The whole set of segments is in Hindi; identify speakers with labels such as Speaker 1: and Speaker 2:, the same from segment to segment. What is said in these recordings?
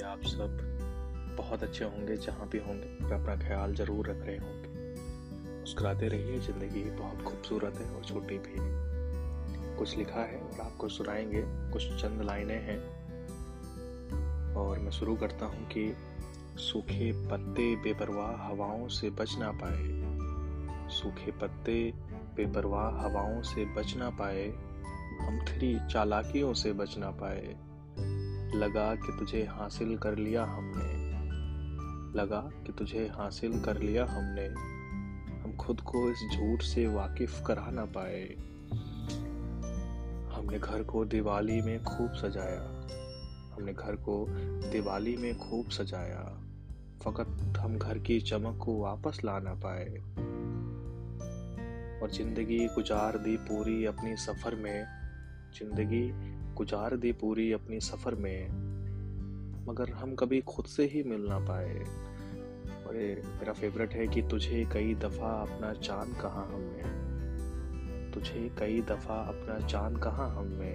Speaker 1: आप सब बहुत अच्छे होंगे, जहाँ भी होंगे। और अपना ख्याल ज़रूर रख रहे होंगे। मुस्कुराते रहिए, ज़िंदगी बहुत खूबसूरत है और छोटी भी कुछ लिखा है और आपको सुनाएँगे। कुछ चंद लाइनें हैं। और मैं शुरू करता हूँ कि सूखे पत्ते बेपरवाह हवाओं से बच ना पाए। सूखे पत्ते बेपरवाह हवाओं से बच ना पाए। हम थ्री चालाकियों से बच ना पाए। लगा कि तुझे हासिल कर लिया हमने। लगा कि तुझे हासिल कर लिया हमने। हम खुद को इस झूठ से वाकिफ करा ना पाए। हमने घर को दिवाली में खूब सजाया। हमने घर को दिवाली में खूब सजाया। फकत हम घर की चमक को वापस ला ना पाए। और ज़िंदगी गुजार दी पूरी अपनी सफ़र में। ज़िंदगी गुजार दी पूरी अपनी सफ़र में, मगर हम कभी खुद से ही मिल ना पाए। और मेरा फेवरेट है कि तुझे कई दफ़ा अपना चाँद कहा हमने तुझे कई दफ़ा अपना चाँद कहा हमने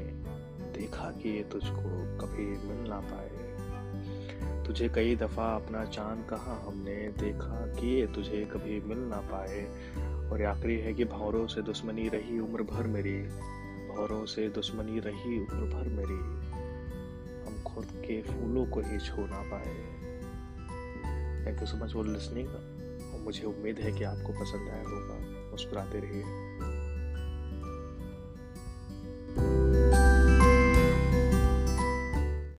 Speaker 1: देखा कि ये तुझको कभी मिल ना पाए। तुझे कई दफ़ा अपना चाँद कहा हमने देखा कि ये तुझे कभी मिल ना पाए। और आखिरी है कि भौरों से दुश्मनी रही उम्र भर मेरी। भौरों से दुश्मनी रही उम्र भर मेरी। हम खुद के फूलों को ही छू ना पाए। Thank you so much for listening और मुझे उम्मीद है कि आपको पसंद आया होगा। मुस्कुराते रहिए।